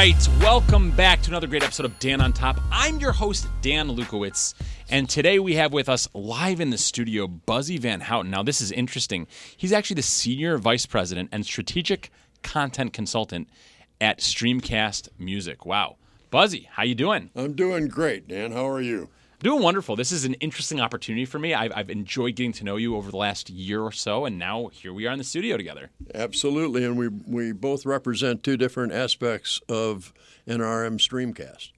right, welcome back to another great episode of Dan on Top. I'm your host, Dan Lukowitz, and today we have with us live in the studio Buzzy Van Houten. Now, this is interesting. He's actually the Senior Vice President and Strategic Content Consultant at Streamcast Music. Wow. Buzzy, how you doing? I'm doing great, Dan. How are you? Doing wonderful. This is an interesting opportunity for me. I've, I've, enjoyed getting to know you over the last year or so, and now here we are in the studio together. Absolutely, and we we both represent two different aspects of NRM Streamcast.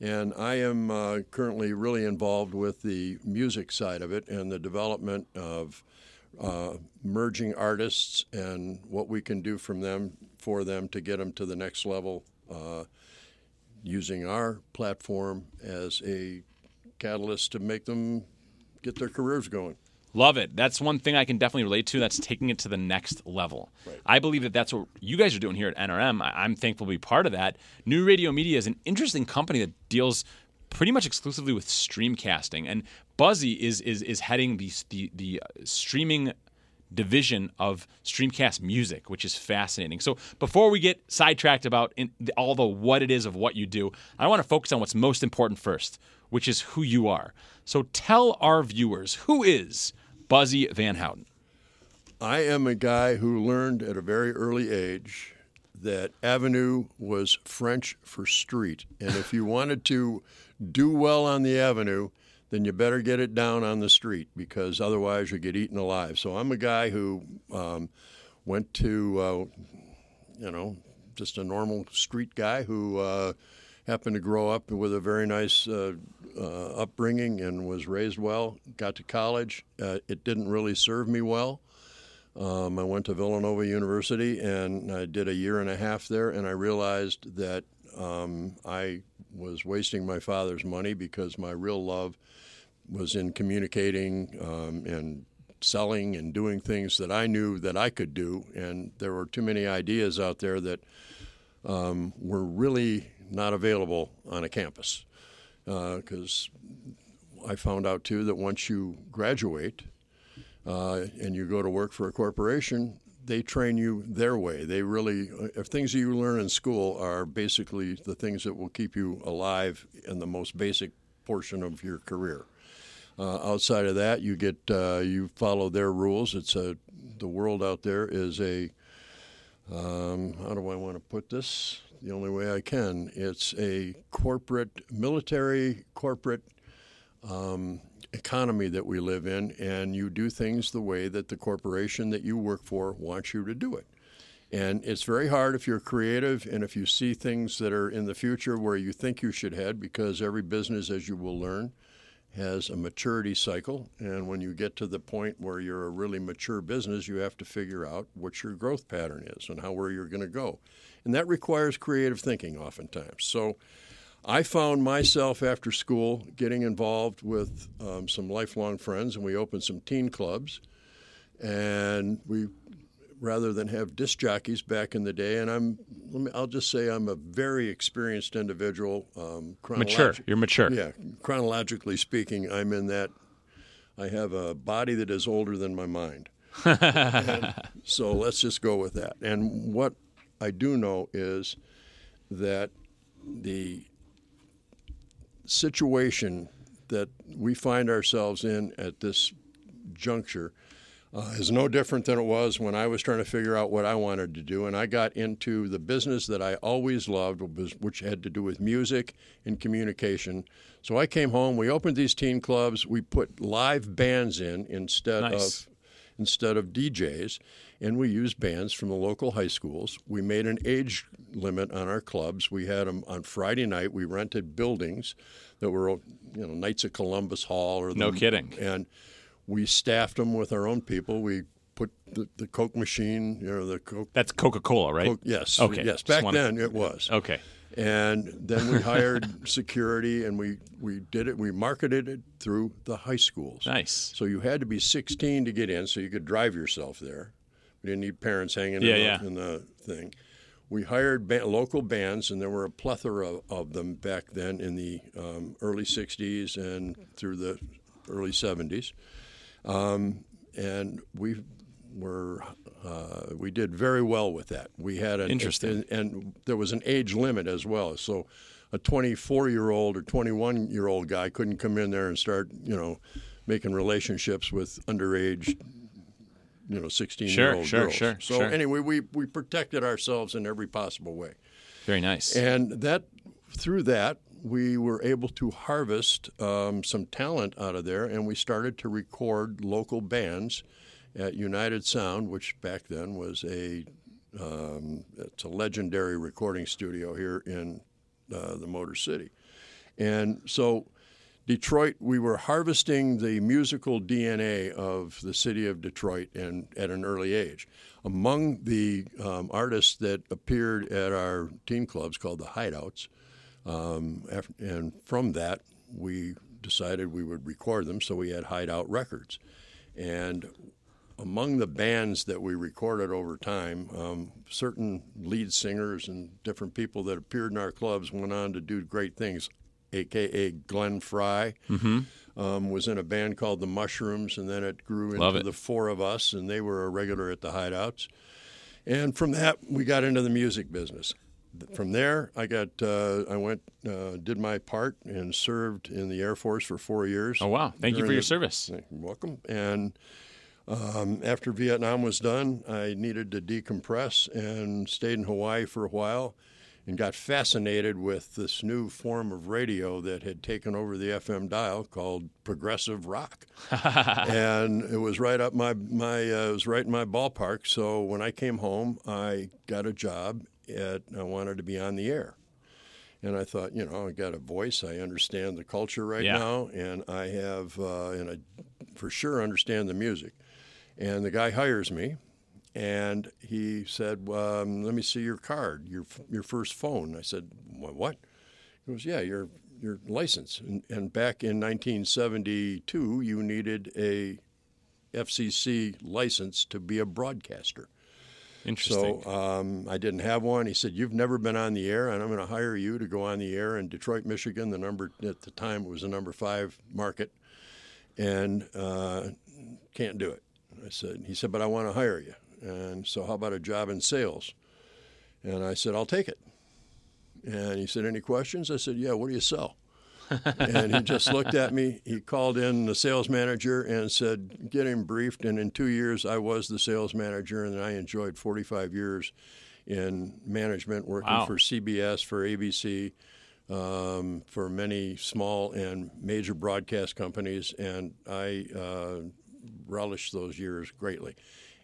And I am uh, currently really involved with the music side of it and the development of uh, merging artists and what we can do from them for them to get them to the next level. Uh, using our platform as a catalyst to make them get their careers going. Love it. That's one thing I can definitely relate to. That's taking it to the next level. Right. I believe that that's what you guys are doing here at NRM. I- I'm thankful to be part of that. New Radio Media is an interesting company that deals pretty much exclusively with streamcasting, and Buzzy is is is heading the the, the streaming division of Streamcast Music, which is fascinating. So before we get sidetracked about in, all the what it is of what you do, I want to focus on what's most important first, which is who you are. So tell our viewers who is Buzzy Van Houten. I am a guy who learned at a very early age that avenue was French for street. And if you wanted to do well on the avenue, then you better get it down on the street because otherwise you get eaten alive. So I'm a guy who um, went to, uh, you know, just a normal street guy who uh, happened to grow up with a very nice uh, uh upbringing and was raised well. Got to college. Uh, it didn't really serve me well. Um, I went to Villanova University and I did a year and a half there, and I realized that um, I was wasting my father's money because my real love was in communicating um, and selling and doing things that I knew that I could do, and there were too many ideas out there that um, were really not available on a campus. Because uh, I found out too that once you graduate uh, and you go to work for a corporation, they train you their way. They really, if things that you learn in school are basically the things that will keep you alive in the most basic portion of your career. Uh, outside of that, you get uh, you follow their rules. It's a the world out there is a um, how do I want to put this? The only way I can. It's a corporate, military corporate um, economy that we live in, and you do things the way that the corporation that you work for wants you to do it. And it's very hard if you're creative and if you see things that are in the future where you think you should head, because every business, as you will learn, has a maturity cycle. And when you get to the point where you're a really mature business, you have to figure out what your growth pattern is and how where you're going to go. And that requires creative thinking oftentimes. So I found myself after school getting involved with um, some lifelong friends, and we opened some teen clubs. And we rather than have disc jockeys back in the day. And I'm, me, I'll just say I'm a very experienced individual. Um, mature. You're mature. Yeah. Chronologically speaking, I'm in that. I have a body that is older than my mind. so let's just go with that. And what I do know is that the situation that we find ourselves in at this juncture uh, is no different than it was when I was trying to figure out what I wanted to do. And I got into the business that I always loved, which had to do with music and communication. So I came home. We opened these teen clubs. We put live bands in instead nice. of instead of DJs, and we used bands from the local high schools. We made an age limit on our clubs. We had them on Friday night. We rented buildings that were, you know, Knights of Columbus Hall or the, no kidding, and we staffed them with our own people. We put the, the Coke machine, you know, the Coke. That's Coca Cola, right? Coke, yes. Okay. Yes. Back then it was. Okay. And then we hired security, and we, we did it. We marketed it through the high schools. Nice. So you had to be 16 to get in, so you could drive yourself there. We didn't need parents hanging yeah, in, yeah. The, in the thing. We hired ba- local bands, and there were a plethora of, of them back then in the um, early 60s and through the early 70s. Um, and we were uh, we did very well with that. We had an Interesting. and, and there was an age limit as well. So a 24 year old or 21 year old guy couldn't come in there and start you know making relationships with underage you know 16 year old sure, girls. sure, so sure. anyway, we we protected ourselves in every possible way. Very nice. And that through that, we were able to harvest um, some talent out of there, and we started to record local bands at United Sound, which back then was a um, it's a legendary recording studio here in uh, the Motor City. And so, Detroit, we were harvesting the musical DNA of the city of Detroit, and at an early age. Among the um, artists that appeared at our team clubs called the Hideouts, um, and from that we decided we would record them. So we had Hideout Records, and among the bands that we recorded over time, um, certain lead singers and different people that appeared in our clubs went on to do great things. AKA Glenn Frey um, was in a band called the Mushrooms, and then it grew into it. the four of us, and they were a regular at the Hideouts. And from that, we got into the music business. From there, I got uh, I went uh, did my part and served in the Air Force for four years. oh wow! Thank you for your the- service. Welcome. And um, after Vietnam was done, I needed to decompress and stayed in Hawaii for a while and got fascinated with this new form of radio that had taken over the FM dial called progressive rock. and it was right up my, my uh, it was right in my ballpark. So when I came home, I got a job at, I wanted to be on the air. And I thought, you know, I got a voice. I understand the culture right Yeah. now, and I have, uh, and I for sure understand the music. And the guy hires me, and he said, um, "Let me see your card, your your first phone." I said, "What?" what? He goes, "Yeah, your your license." And, and back in 1972, you needed a FCC license to be a broadcaster. Interesting. So um, I didn't have one. He said, "You've never been on the air, and I'm going to hire you to go on the air in Detroit, Michigan. The number at the time it was the number five market, and uh, can't do it." I said. He said, "But I want to hire you." And so, how about a job in sales? And I said, "I'll take it." And he said, "Any questions?" I said, "Yeah. What do you sell?" and he just looked at me. He called in the sales manager and said, "Get him briefed." And in two years, I was the sales manager, and I enjoyed 45 years in management, working Wow. for CBS, for ABC, um, for many small and major broadcast companies, and I uh, relished those years greatly.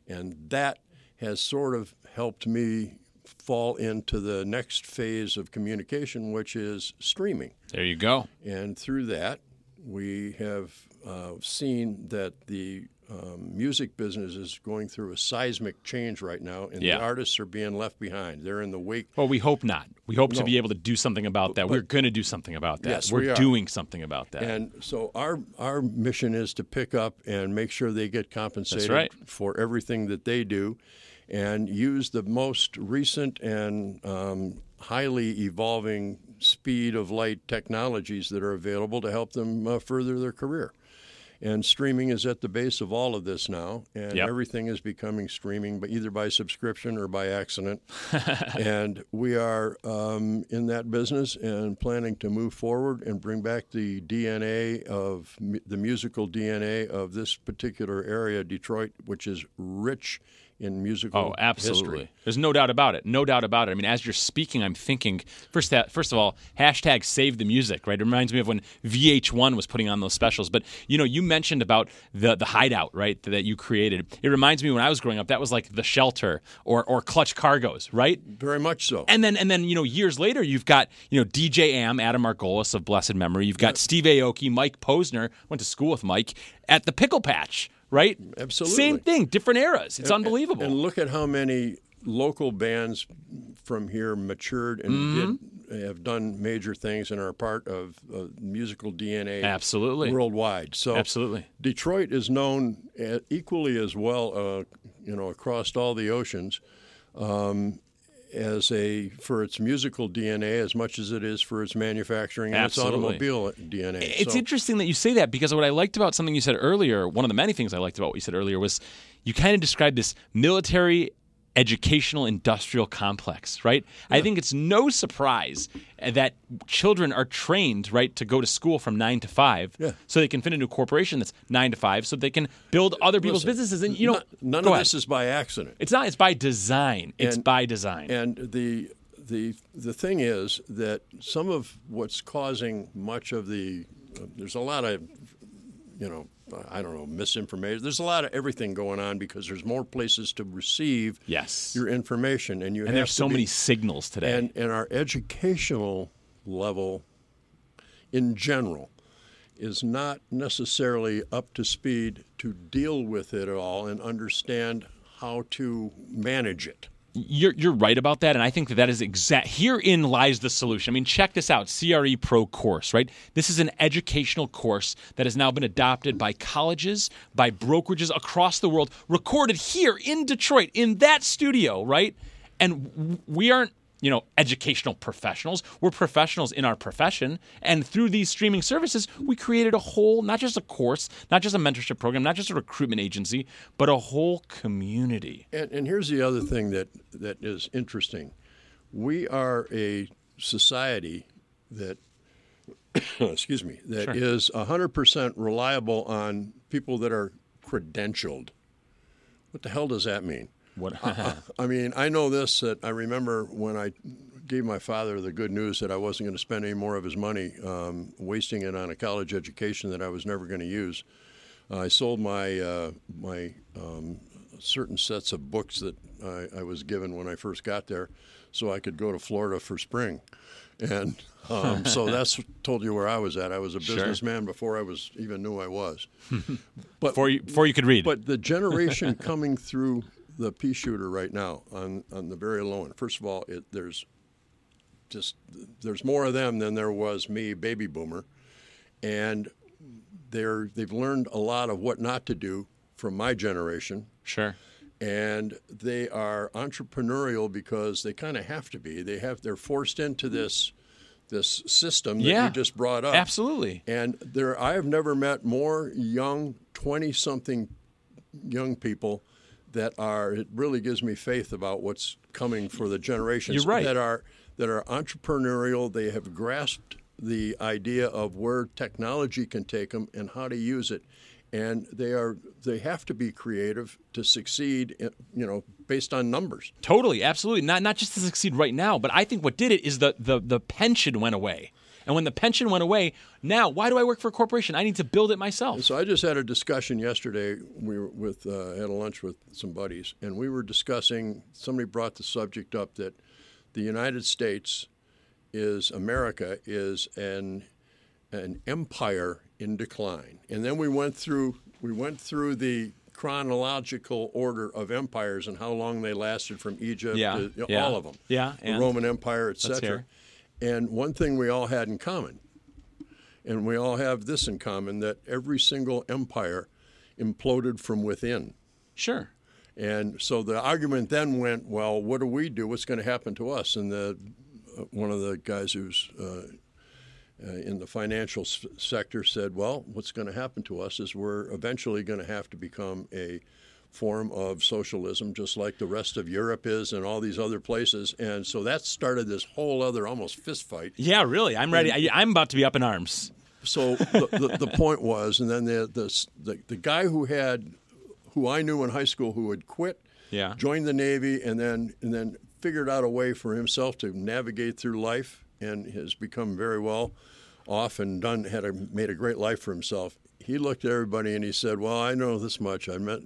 And that has sort of helped me fall into the next phase of communication, which is streaming. there you go. And through that, we have uh, seen that the um, music business is going through a seismic change right now, and Yeah. the artists are being left behind. They're in the wake. Well, we hope not. We hope to be able to do something about that. We're going to do something about that. Yes, We're we are. doing something about that. And so our our mission is to pick up and make sure they get compensated right. for everything that they do, and use the most recent and um, highly evolving speed of light technologies that are available to help them uh, further their career. And streaming is at the base of all of this now, and Yep. everything is becoming streaming, but either by subscription or by accident. and we are um, in that business and planning to move forward and bring back the DNA of the musical DNA of this particular area, Detroit, which is rich in musical Oh, absolutely. history. There's no doubt about it. No doubt about it. I mean, as you're speaking, I'm thinking first that first of all, hashtag save the music, right? It reminds me of when VH1 was putting on those specials. But you know, you mentioned about the the hideout, right? That you created. It reminds me when I was growing up, that was like the shelter or or Clutch Cargo's, right? Very much so. And then and then you know years later you've got you know DJ AM Adam Margolis of blessed memory. You've got Steve Aoki, Mike Posner went to school with Mike at the Pickle Patch, right? Absolutely. Same thing, different eras. It's unbelievable. And look at how many local bands from here matured and Mm-hmm. did, have done major things and are part of uh, musical DNA Absolutely. worldwide. So Absolutely. Detroit is known uh, equally as well, uh, you know, across all the oceans. Um, as a for its musical DNA as much as it is for its manufacturing and Absolutely. its automobile DNA. It's So- interesting that you say that because what I liked about something you said earlier, one of the many things I liked about what you said earlier was you kind of described this military educational industrial complex, right? I think it's no surprise that children are trained, right, to go to school from nine to five, Yeah. so they can fit into a corporation that's nine to five, so they can build other people's Listen, businesses. And you know, none, none of ahead. this is by accident. It's not. It's by design. It's And- by design. And the the the thing is that some of what's causing much of the uh, there's a lot of you know I don't know misinformation. There's a lot of everything going on because there's more places to receive yes. your information, and you and there's so be- many signals today. and and our educational level in general is not necessarily up to speed to deal with it all and understand how to manage it. You're, you're right about that, and I think that that is exact. Herein lies the solution. I mean, check this out: CRE Pro course, right? This is an educational course that has now been adopted by colleges, by brokerages across the world, recorded here in Detroit, in that studio, right? And we aren't, you know, educational professionals. We're professionals in our profession, and through these streaming services, we created a whole, not just a course, not just a mentorship program, not just a recruitment agency, but a whole community. And, and here's the other thing that, that is interesting. We are a society that, excuse me, that is 100% reliable on people that are credentialed. What the hell does that mean? What? I mean, I know this that I remember when I gave my father the good news that I wasn't going to spend any more of his money um, wasting it on a college education that I was never going to use. Uh, I sold my uh, my um, certain sets of books that I, I was given when I first got there, so I could go to Florida for spring, and um, so that's told you where I was at. I was a Sure. businessman before I was even knew I was. but before you before you could read. but the generation coming through the pea shooter right now on, on the very low end. First of all, it, there's just there's more of them than there was me, baby boomer, and they're they've learned a lot of what not to do from my generation, sure. and they are entrepreneurial because they kind of have to be. They have they're forced into this this system that Yeah. you just brought up. Absolutely. And there, I have never met more young, twenty-something young people that are. It really gives me faith about what's coming for the generations You're right. that are that are entrepreneurial. They have grasped the idea of where technology can take them and how to use it, and they are they have to be creative to succeed. Eh, you know, based on numbers. Totally, absolutely. Not not just to succeed right now, but I think what did it is the the the pension went away. And when the pension went away, now why do I work for a corporation? I need to build it myself. So I just had a discussion yesterday. We were with uh, had a lunch with some buddies, and we were discussing. Somebody brought the subject up that the United States is America is an an empire in decline, and then we went through we went through the chronological order of empires and how long they lasted from Egypt Yeah, to you know, yeah, all of them, yeah, the? Roman Empire, etc. And one thing we all had in common and we all have this in common that every single empire imploded from within. Sure. And so the argument then went, well, what do we do? What's going to happen to us? And the uh, one of the guys who's uh, uh, in the financial s- sector said, well, what's going to happen to us is we're eventually going to have to become a form of socialism, just like the rest of Europe is and all these other places. And so that started this whole other almost fist fight Yeah, really. I'm ready. I, I'm about to be up in arms. so the, the, the point was, and then the, the the the guy who had, who I knew in high school, who had quit, Yeah. joined the Navy, and then and then figured out a way for himself to navigate through life, and has become very well off and done had a, made a great life for himself. He looked at everybody and he said, "Well, I know this much. I met,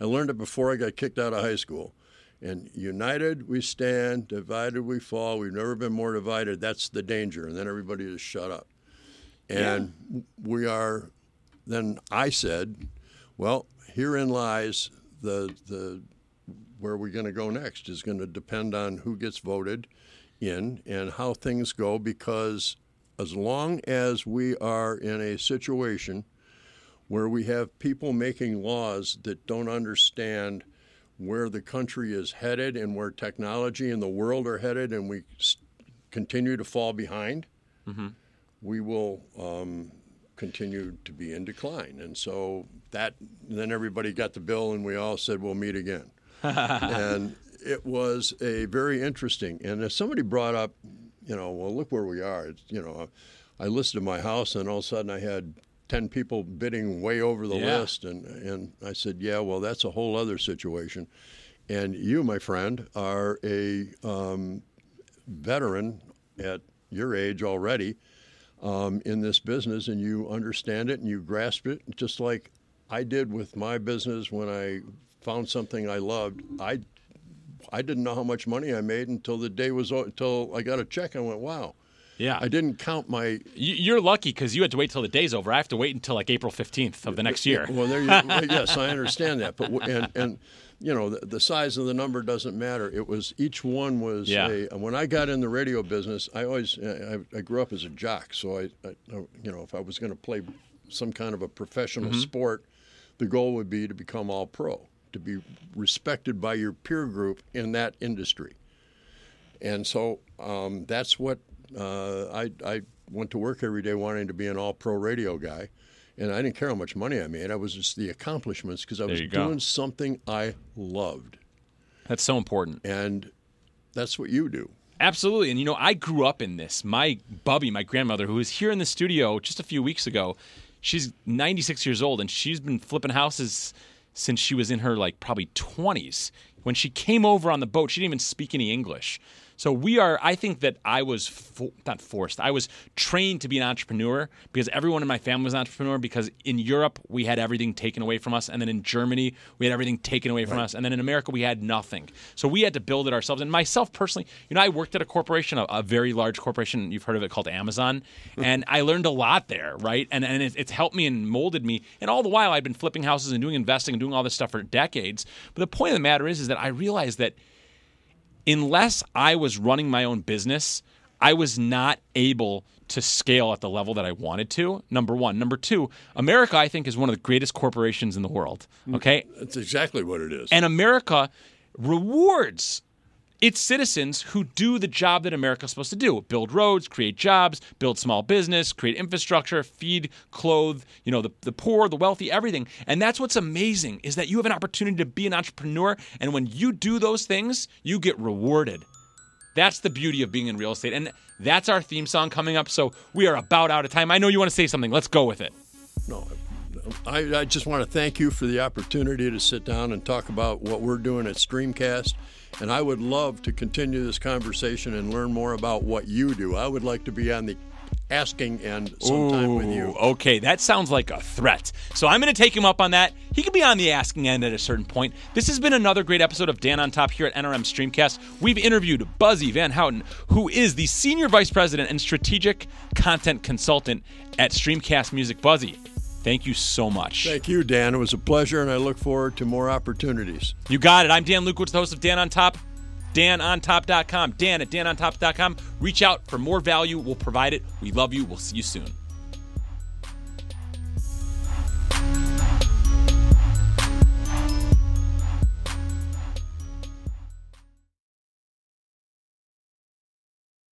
I learned it before I got kicked out of high school." And united we stand, divided we fall. We've never been more divided. That's the danger. And then everybody just shut up. And we are, then I said, well, herein lies the, the where we're going to go next is going to depend on who gets voted in and how things go because as long as we are in a situation where we have people making laws that don't understand where the country is headed and where technology and the world are headed and we continue to fall behind, we will um, continue to be in decline. And so that then everybody got the bill, and we all said we'll meet again. and it was a very interesting. And somebody brought up, you know, well, look where we are. It's, you know, I listed my house, and all of a sudden I had 10 people bidding way over the Yeah. list. And, and I said, yeah, well, that's a whole other situation. And you, my friend, are a um, veteran at your age already um, in this business, and you understand it and you grasp it, just like I did with my business when I found something I loved. I I didn't know how much money I made until the day was until I got a check. I went, wow. Yeah. I didn't count my You- You're lucky because you had to wait till the day's over. I have to wait until like April 15th of the next year. Well, there you. yes, I understand that, but and and you know the, the size of the number doesn't matter. It was each one was Yeah. a. When I got in the radio business, I always I, I grew up as a jock, so I, I you know if I was going to play some kind of a professional Mm-hmm. sport, the goal would be to become all pro, to be respected by your peer group in that industry. And so um, that's what uh, I, I went to work every day wanting to be an all pro radio guy. And I didn't care how much money I made. I was just the accomplishments because I was you go. doing something I loved. That's so important. And that's what you do. Absolutely. And you know, I grew up in this. My Bubby, my grandmother, who was here in the studio just a few weeks ago, she's 96 years old and she's been flipping houses since she was in her like probably 20s. When she came over on the boat, she didn't even speak any English. So we are. I think that I was fo- not forced. I was trained to be an entrepreneur because everyone in my family was an entrepreneur. Because in Europe we had everything taken away from us, and then in Germany we had everything taken away from us, and then in America we had nothing. So we had to build it ourselves. And myself personally, you know, I worked at a corporation, a, a very large corporation. You've heard of it called Amazon, mm-hmm. and I learned a lot there, right? And and it, it's helped me and molded me. And all the while I've been flipping houses and doing investing and doing all this stuff for decades. But the point of the matter is, is that I realized that unless I was running my own business, I was not able to scale at the level that I wanted to. Number one. Number two, America, I think, is one of the greatest corporations in the world. Hmm. Okay. That's exactly what it is. And America rewards its citizens who do the job that America's supposed to do build roads, create jobs, build small business, create infrastructure, feed, clothe, you know, the, the poor, the wealthy, everything. And that's what's amazing is that you have an opportunity to be an entrepreneur. And when you do those things, you get rewarded. That's the beauty of being in real estate. And that's our theme song coming up. So we are about out of time. I know you want to say something. Let's go with it. no, I, I just want to thank you for the opportunity to sit down and talk about what we're doing at Streamcast. And I would love to continue this conversation and learn more about what you do. I would like to be on the asking end sometime with you. Okay, that sounds like a threat. So I'm going to take him up on that. He could be on the asking end at a certain point. This has been another great episode of Dan on Top here at NRM Streamcast. We've interviewed Buzzy Van Houten, who is the Senior Vice President and Strategic Content Consultant at Streamcast Music. Buzzy, thank you so much. Thank you, Dan. It was a pleasure, and I look forward to more opportunities. You got it. I'm Dan Lukowitz, the host of Dan on Top. DanOnTop.com. Dan at DanOnTop.com. Reach out for more value. We'll provide it. We love you. We'll see you soon.